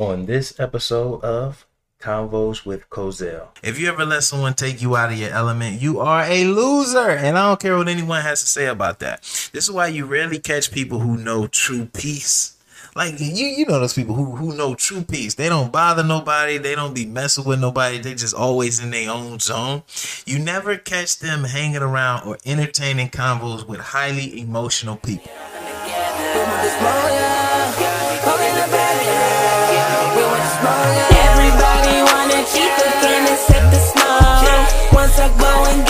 on this episode of Convos with Cozell. If you ever let someone take you out of your element, you are a loser. And I don't care what anyone has to say about that. This is why you rarely catch people who know true peace. Like you, you know those people who who know true peace. They don't bother nobody. They don't be messing with nobody. They just always in their own zone. You never catch them hanging around or entertaining convos with highly emotional people. Smoke. Once I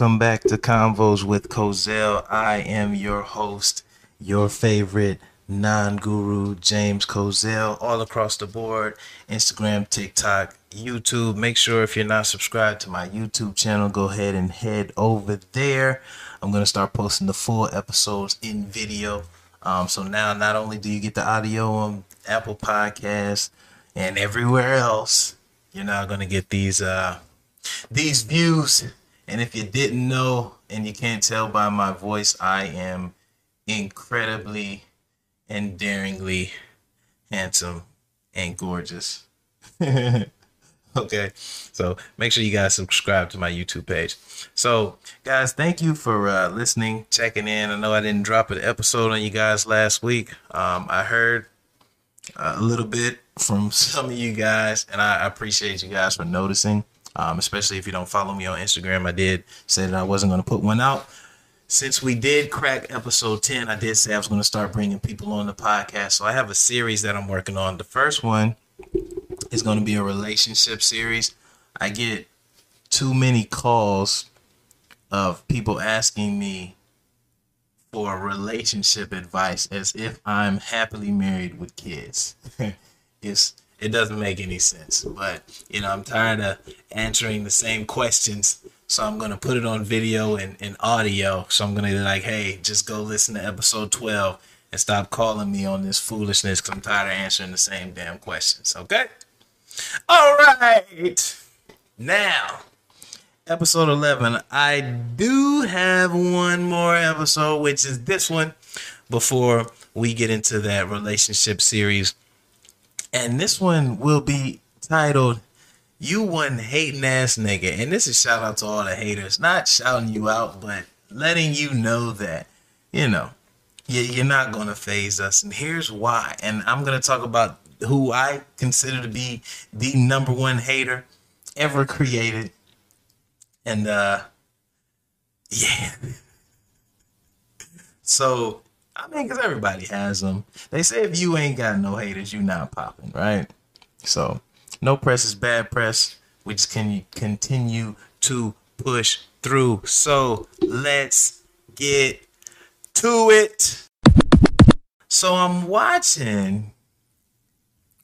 Welcome, back to Convos with Cozell. I am your host, your favorite non-guru, James Cozell, all across the board. Instagram, TikTok, YouTube. Make sure if you're not subscribed to my YouTube channel, go ahead and head over there. I'm gonna start posting the full episodes in video. Um, so now not only do you get the audio on Apple Podcasts and everywhere else, you're now gonna get these uh these views. And if you didn't know and you can't tell by my voice, I am incredibly and daringly handsome and gorgeous. okay, so make sure you guys subscribe to my YouTube page. So, guys, thank you for uh, listening, checking in. I know I didn't drop an episode on you guys last week. Um, I heard a little bit from some of you guys, and I appreciate you guys for noticing. Um, especially if you don't follow me on Instagram, I did say that I wasn't going to put one out. Since we did crack episode 10, I did say I was going to start bringing people on the podcast. So I have a series that I'm working on. The first one is going to be a relationship series. I get too many calls of people asking me for relationship advice as if I'm happily married with kids. it's it doesn't make any sense. But you know, I'm tired of answering the same questions. So I'm gonna put it on video and, and audio. So I'm gonna be like, hey, just go listen to episode 12 and stop calling me on this foolishness because I'm tired of answering the same damn questions. Okay? All right. Now, episode 11. I do have one more episode, which is this one, before we get into that relationship series. And this one will be titled You One Hating Ass Nigga. And this is shout out to all the haters. Not shouting you out, but letting you know that, you know, you- you're not going to phase us. And here's why. And I'm going to talk about who I consider to be the number one hater ever created. And, uh, yeah. So, I mean, because everybody has them. They say if you ain't got no haters, you not popping, right? So, no press is bad press. We just can continue to push through. So, let's get to it. So, I'm watching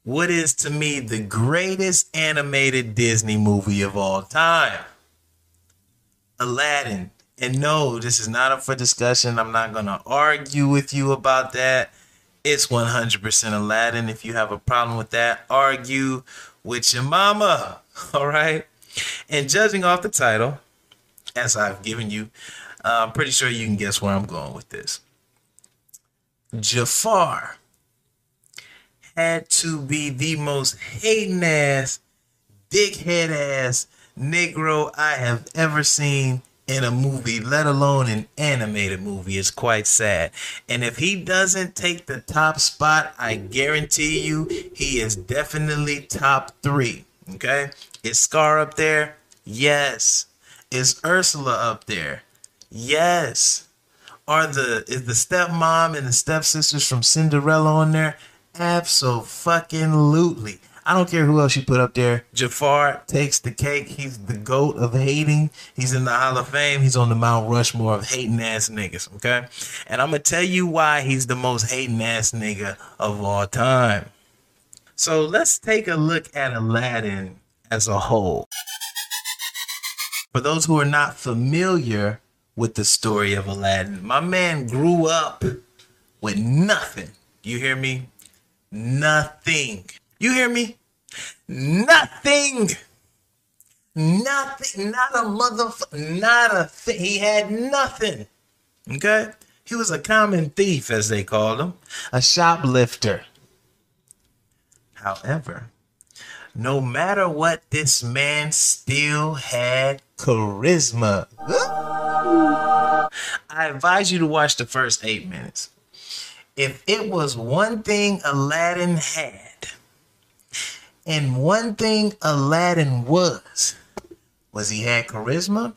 what is to me the greatest animated Disney movie of all time Aladdin. And no, this is not up for discussion. I'm not going to argue with you about that. It's 100% Aladdin. If you have a problem with that, argue with your mama. All right. And judging off the title, as I've given you, uh, I'm pretty sure you can guess where I'm going with this. Jafar had to be the most hating ass, dickhead ass Negro I have ever seen in a movie, let alone an animated movie. is quite sad. And if he doesn't take the top spot, I guarantee you he is definitely top three. Okay? Is Scar up there? Yes. Is Ursula up there? Yes. Are the is the stepmom and the stepsisters from Cinderella on there? Absolutely. I don't care who else you put up there. Jafar takes the cake. He's the goat of hating. He's in the Hall of Fame. He's on the Mount Rushmore of hating ass niggas. Okay, and I'm gonna tell you why he's the most hating ass nigga of all time. So let's take a look at Aladdin as a whole. For those who are not familiar with the story of Aladdin, my man grew up with nothing. You hear me? Nothing. You hear me? Nothing. Nothing. Not a motherfucker. Not a thing. He had nothing. Okay? He was a common thief, as they called him, a shoplifter. However, no matter what, this man still had charisma. I advise you to watch the first eight minutes. If it was one thing Aladdin had, and one thing Aladdin was, was he had charisma,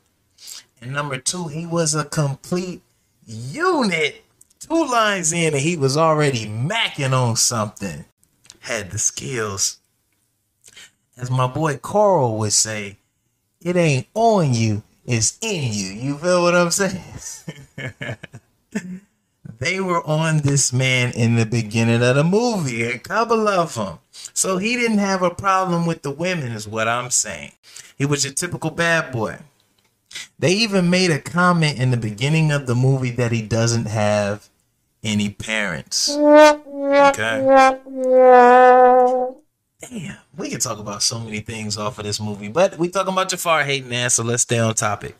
and number two, he was a complete unit. Two lines in, and he was already macking on something. Had the skills. As my boy Carl would say, it ain't on you, it's in you. You feel what I'm saying? they were on this man in the beginning of the movie, a couple of them. So he didn't have a problem with the women, is what I'm saying. He was your typical bad boy. They even made a comment in the beginning of the movie that he doesn't have any parents. Okay. Damn, we can talk about so many things off of this movie, but we talking about Jafar hating ass, so let's stay on topic.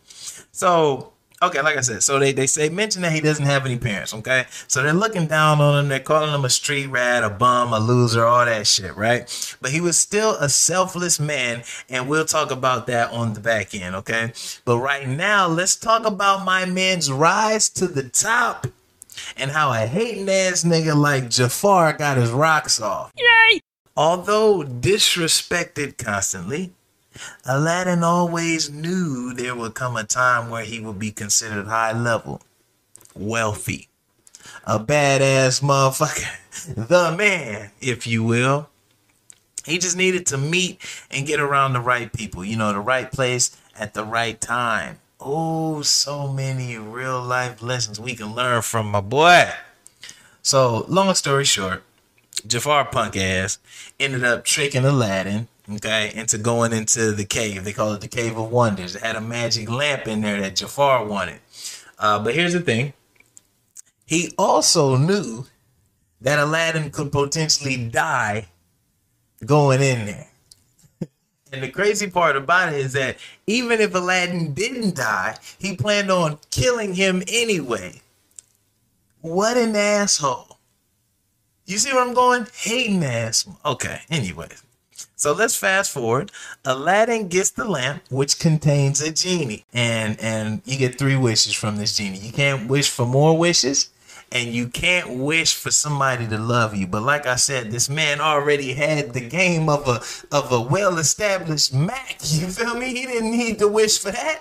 So, okay, like I said, so they, they say mention that he doesn't have any parents, okay? So they're looking down on him, they're calling him a street rat, a bum, a loser, all that shit, right? But he was still a selfless man, and we'll talk about that on the back end, okay? But right now, let's talk about my man's rise to the top and how a hating ass nigga like Jafar got his rocks off. Yay! Although disrespected constantly, Aladdin always knew there would come a time where he would be considered high level, wealthy, a badass motherfucker, the man, if you will. He just needed to meet and get around the right people, you know, the right place at the right time. Oh, so many real life lessons we can learn from my boy. So, long story short, Jafar punk ass ended up tricking Aladdin, okay, into going into the cave. They call it the Cave of Wonders. It had a magic lamp in there that Jafar wanted. Uh, but here's the thing. He also knew that Aladdin could potentially die going in there. And the crazy part about it is that even if Aladdin didn't die, he planned on killing him anyway. What an asshole. You see where I'm going? Hating ass. Okay, anyways. So let's fast forward. Aladdin gets the lamp, which contains a genie, and and you get three wishes from this genie. You can't wish for more wishes, and you can't wish for somebody to love you. But like I said, this man already had the game of a of a well-established Mac. You feel me? He didn't need to wish for that.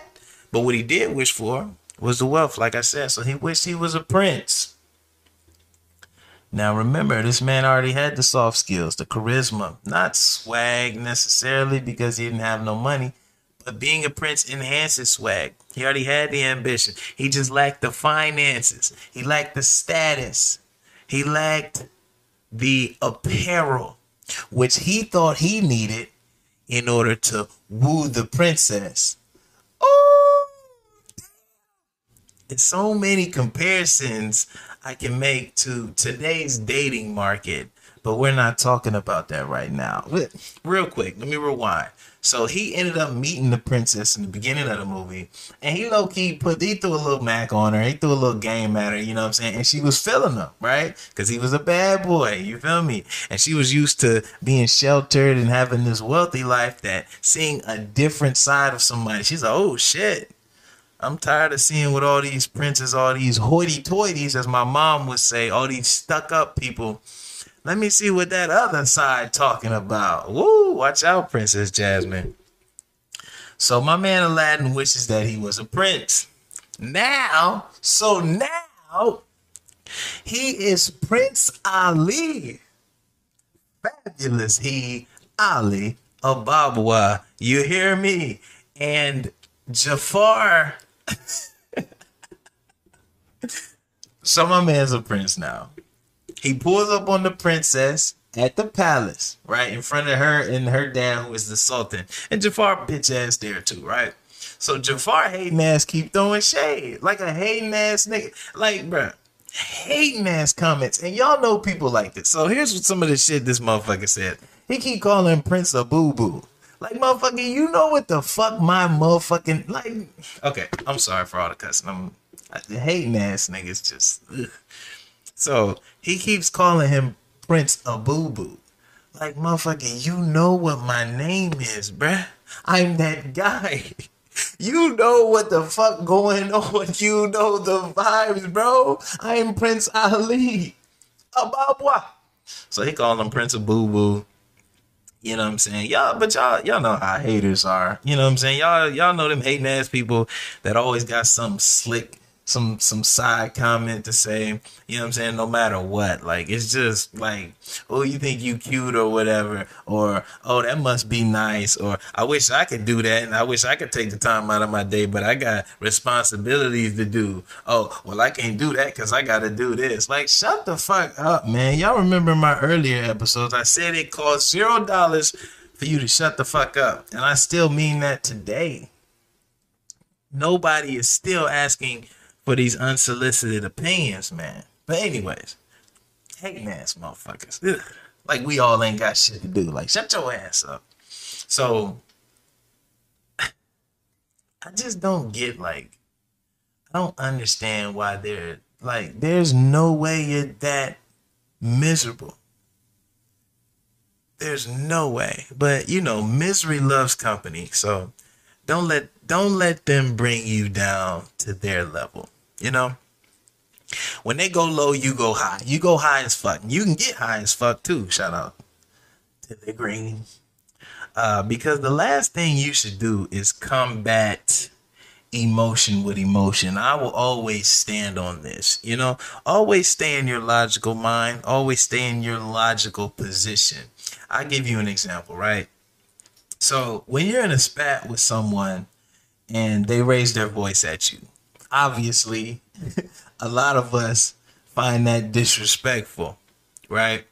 But what he did wish for was the wealth, like I said. So he wished he was a prince. Now remember, this man already had the soft skills, the charisma, not swag necessarily because he didn't have no money, but being a prince enhances swag. He already had the ambition. He just lacked the finances. He lacked the status. He lacked the apparel, which he thought he needed in order to woo the princess. Oh, so many comparisons I can make to today's dating market, but we're not talking about that right now. Real quick, let me rewind. So he ended up meeting the princess in the beginning of the movie, and he low key put he threw a little mac on her, he threw a little game at her, you know what I'm saying? And she was feeling him, right? Because he was a bad boy, you feel me? And she was used to being sheltered and having this wealthy life that seeing a different side of somebody, she's like, oh shit. I'm tired of seeing what all these princes, all these hoity-toities, as my mom would say, all these stuck-up people. Let me see what that other side talking about. Woo! Watch out, Princess Jasmine. So my man Aladdin wishes that he was a prince. Now, so now he is Prince Ali. Fabulous he Ali Ababwa. You hear me? And Jafar so my man's a prince now. He pulls up on the princess at the palace, right in front of her and her dad, who is the sultan, and Jafar bitch ass there too, right? So Jafar hating ass keep throwing shade like a hating ass nigga, like bruh, hating ass comments, and y'all know people like this. So here's some of the shit this motherfucker said. He keep calling Prince a boo boo. Like motherfucker, you know what the fuck my motherfucking like. Okay, I'm sorry for all the cussing. I'm the hating ass niggas just. Ugh. So he keeps calling him Prince a boo boo. Like motherfucker, you know what my name is, bruh. I'm that guy. You know what the fuck going on. You know the vibes, bro. I'm Prince Ali. Ababwa. So he called him Prince of Boo Boo. You know what I'm saying? Y'all, but y'all, y'all know how haters are. You know what I'm saying? Y'all, y'all know them hating ass people that always got something slick, some some side comment to say. You know what I'm saying? No matter what, like it's just like, oh, you think you cute or whatever, or oh, that must be nice, or I wish I could do that, and I wish I could take the time out of my day, but I got responsibilities to do. Oh, well, I can't do that because I got to do this. Like, shut the fuck up, man. Y'all remember my earlier episodes? I said it cost zero dollars for you to shut the fuck up, and I still mean that today nobody is still asking for these unsolicited opinions, man. But anyways, hating ass motherfuckers. Ugh. Like we all ain't got shit to do. Like shut your ass up. So I just don't get like I don't understand why they're like there's no way you're that miserable. There's no way. But you know, misery loves company. So don't let don't let them bring you down to their level. You know? When they go low, you go high. You go high as fuck. You can get high as fuck too. Shout out to the green. Uh, because the last thing you should do is combat emotion with emotion. I will always stand on this. You know, always stay in your logical mind. Always stay in your logical position. I'll give you an example, right? So when you're in a spat with someone and they raise their voice at you, obviously a lot of us find that disrespectful, right?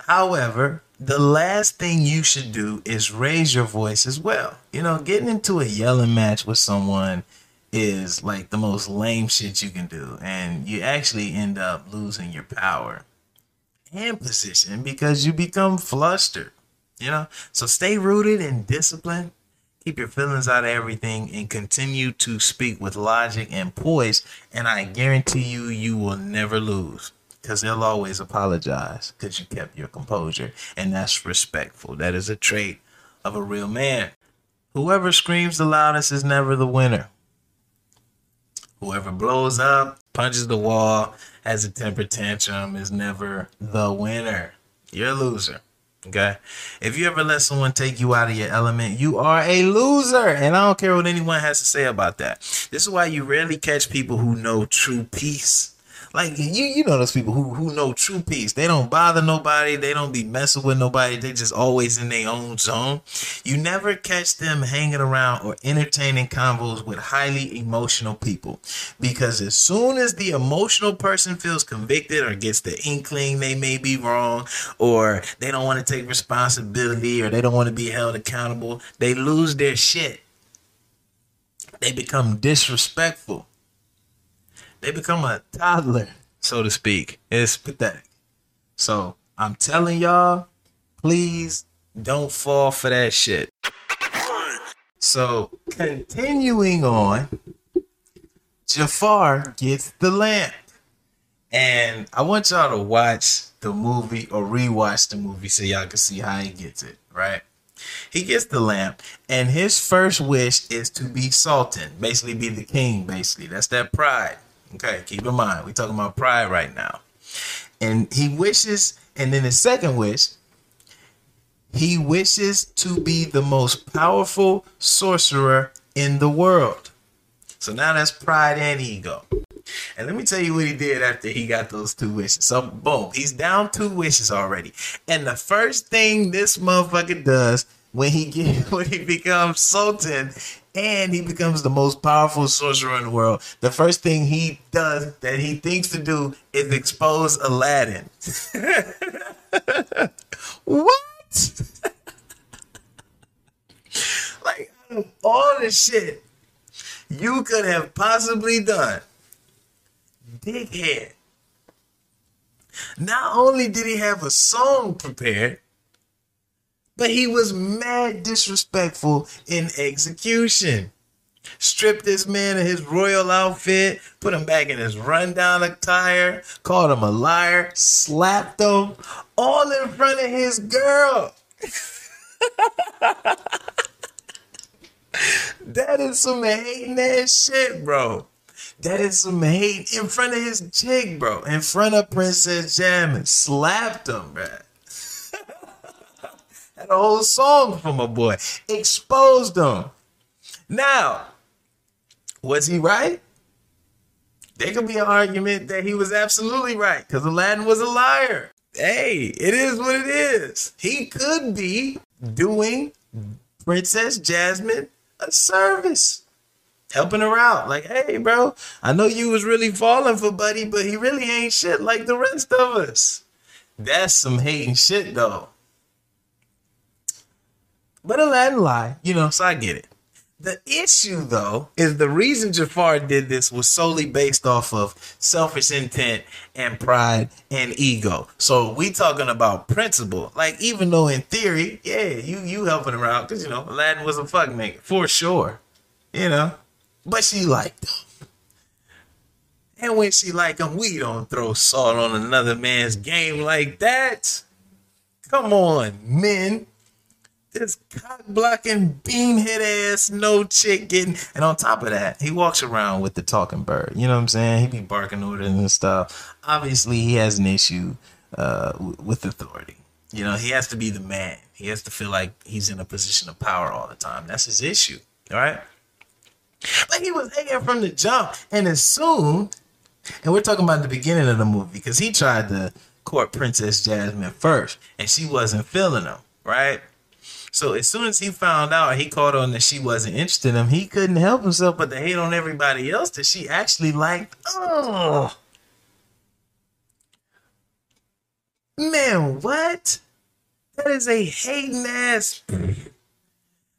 However, the last thing you should do is raise your voice as well. You know, getting into a yelling match with someone is like the most lame shit you can do, and you actually end up losing your power and position because you become flustered. You know, so stay rooted in discipline keep your feelings out of everything and continue to speak with logic and poise and i guarantee you you will never lose because they'll always apologize because you kept your composure and that's respectful. That is a trait of a real man. Whoever screams the loudest is never the winner. Whoever blows up punches the wall has a temper tantrum is never the winner. You're a loser Okay. If you ever let someone take you out of your element, you are a loser. And I don't care what anyone has to say about that. This is why you rarely catch people who know true peace. Like you, you know those people who who know true peace. They don't bother nobody. They don't be messing with nobody. They just always in their own zone. You never catch them hanging around or entertaining convos with highly emotional people, because as soon as the emotional person feels convicted or gets the inkling they may be wrong, or they don't want to take responsibility, or they don't want to be held accountable, they lose their shit. They become disrespectful they become a toddler, so to speak. It's pathetic. So I'm telling y'all, please don't fall for that shit. So continuing on, Jafar gets the lamp. And I want y'all to watch the movie or rewatch the movie so y'all can see how he gets it, right? He gets the lamp, and his first wish is to be Sultan, basically be the king, basically. That's that pride. Okay, keep in mind, we're talking about pride right now. And he wishes, and then his second wish, he wishes to be the most powerful sorcerer in the world. So now that's pride and ego. And let me tell you what he did after he got those two wishes. So boom, he's down two wishes already. And the first thing this motherfucker does when he get when he becomes sultan and he becomes the most powerful sorcerer in the world. The first thing he does that he thinks to do is expose Aladdin. what? like all the shit you could have possibly done, dickhead. Not only did he have a song prepared, but he was mad disrespectful in execution. Stripped this man of his royal outfit, put him back in his rundown attire, called him a liar, slapped him, all in front of his girl. that is some hating ass shit, bro. That is some hate in front of his chick, bro. In front of Princess Jasmine. Slapped him, bro. Had a whole song for my boy. Exposed him. Now, was he right? There could be an argument that he was absolutely right because Aladdin was a liar. Hey, it is what it is. He could be doing Princess Jasmine a service, helping her out. Like, hey, bro, I know you was really falling for Buddy, but he really ain't shit like the rest of us. That's some hating shit, though. But Aladdin lie, you know, so I get it. The issue, though, is the reason Jafar did this was solely based off of selfish intent and pride and ego. So we talking about principle. Like, even though in theory, yeah, you you helping her out because you know Aladdin was a fuck nigga for sure, you know. But she liked him, and when she like him, we don't throw salt on another man's game like that. Come on, men this cock blocking beanhead ass no chick getting and on top of that he walks around with the talking bird. You know what i'm saying? He be barking orders and stuff. Obviously he has an issue uh, with authority. You know he has to be the man. He has to feel like he's in a position of power all the time. That's his issue all right? But he was hating from the jump and assumed and we're talking about the beginning of the movie because he tried to court princess jasmine first and she wasn't feeling him right so as soon as he found out, he caught on that she wasn't interested in him. He couldn't help himself but to hate on everybody else that she actually liked. Oh, man, what? That is a hating ass.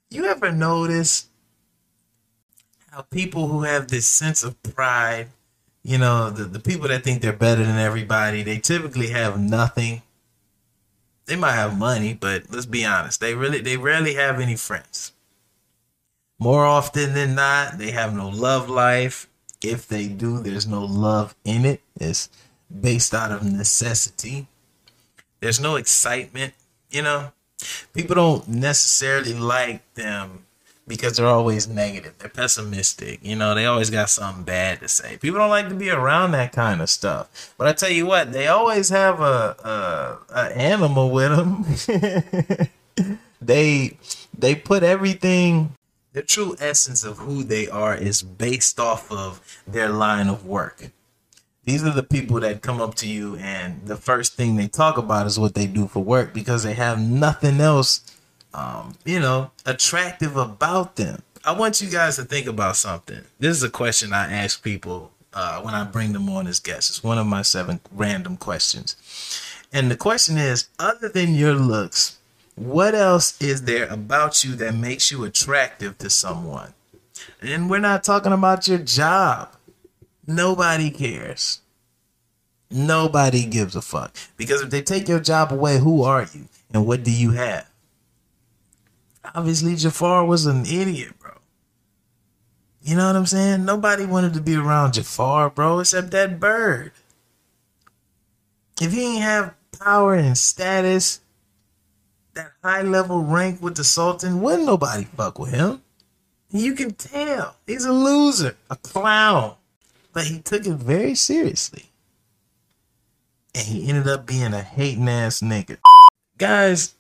You ever notice how people who have this sense of pride, you know, the, the people that think they're better than everybody, they typically have nothing they might have money, but let's be honest, they really they rarely have any friends. More often than not, they have no love life. If they do, there's no love in it. It's based out of necessity. There's no excitement, you know. People don't necessarily like them because they're always negative. They're pessimistic. You know, they always got something bad to say. People don't like to be around that kind of stuff. But I tell you what, they always have a a, a animal with them. they they put everything. The true essence of who they are is based off of their line of work. These are the people that come up to you, and the first thing they talk about is what they do for work because they have nothing else um, you know, attractive about them. I want you guys to think about something. This is a question I ask people uh, when I bring them on as guests. It's one of my seven random questions. And the question is other than your looks, what else is there about you that makes you attractive to someone? And we're not talking about your job. Nobody cares. Nobody gives a fuck. Because if they take your job away, who are you? And what do you have? Obviously Jafar was an idiot, bro. You know what I'm saying? Nobody wanted to be around Jafar, bro, except that bird. If he ain't have power and status, that high level rank with the Sultan, wouldn't nobody fuck with him. You can tell he's a loser, a clown. But he took it very seriously. And he ended up being a hating ass nigga. Guys,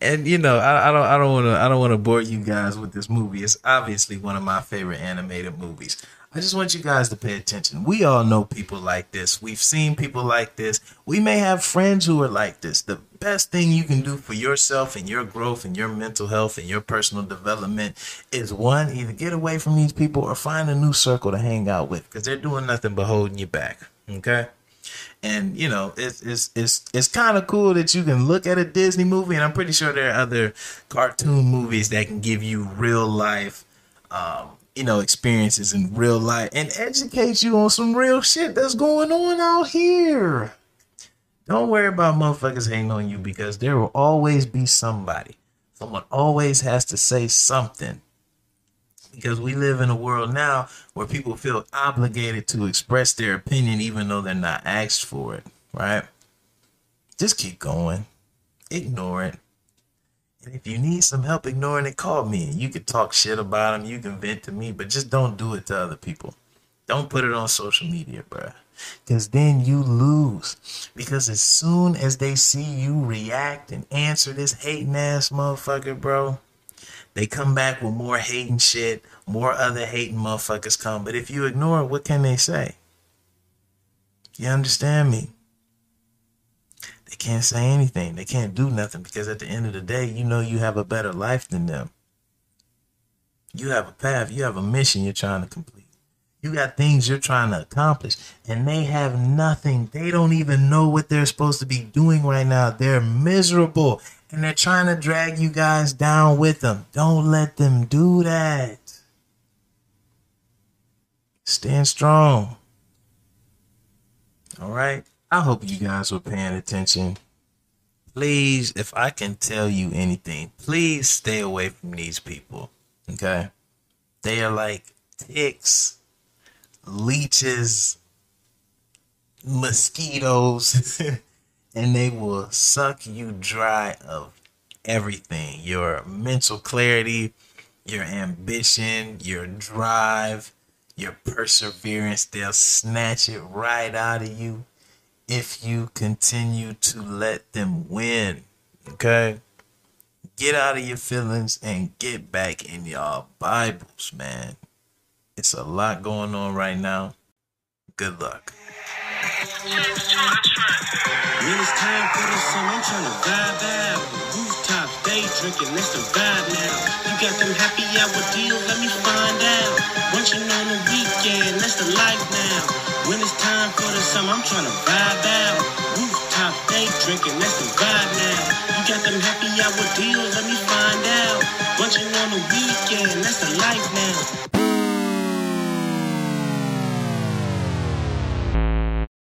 and you know, I, I don't, I don't want to, I don't want to bore you guys with this movie. It's obviously one of my favorite animated movies. I just want you guys to pay attention. We all know people like this. We've seen people like this. We may have friends who are like this. The best thing you can do for yourself and your growth and your mental health and your personal development is one, either get away from these people or find a new circle to hang out with because they're doing nothing but holding you back. Okay. And you know, it's it's it's it's kind of cool that you can look at a Disney movie, and I'm pretty sure there are other cartoon movies that can give you real life, um, you know, experiences in real life and educate you on some real shit that's going on out here. Don't worry about motherfuckers hating on you because there will always be somebody. Someone always has to say something because we live in a world now where people feel obligated to express their opinion even though they're not asked for it, right? Just keep going. Ignore it. And if you need some help ignoring it, call me. You can talk shit about them, you can vent to me, but just don't do it to other people. Don't put it on social media, bruh. Because then you lose. Because as soon as they see you react and answer this hating ass motherfucker, bro, they come back with more hating shit, more other hating motherfuckers come. But if you ignore it, what can they say? You understand me? They can't say anything. They can't do nothing because at the end of the day, you know you have a better life than them. You have a path, you have a mission you're trying to complete. You got things you're trying to accomplish, and they have nothing. They don't even know what they're supposed to be doing right now. They're miserable and they're trying to drag you guys down with them. Don't let them do that. Stand strong. All right. I hope you guys were paying attention. Please, if I can tell you anything, please stay away from these people. Okay? They are like ticks, leeches, mosquitoes. and they will suck you dry of everything your mental clarity, your ambition, your drive, your perseverance. They'll snatch it right out of you if you continue to let them win. Okay? Get out of your feelings and get back in your Bibles, man. It's a lot going on right now. Good luck. It's time for the song, I'm trying to vibe out. Rooftop, day drinking, that's the vibe now. You got them happy hour deals, let me find out. The weekend, that's the life now. When it's time for the summer, I'm trying to vibe out. Rooftop, day drinking, that's the vibe now. You got them happy hour deals, let me find out. Brunching on the weekend, that's the life now.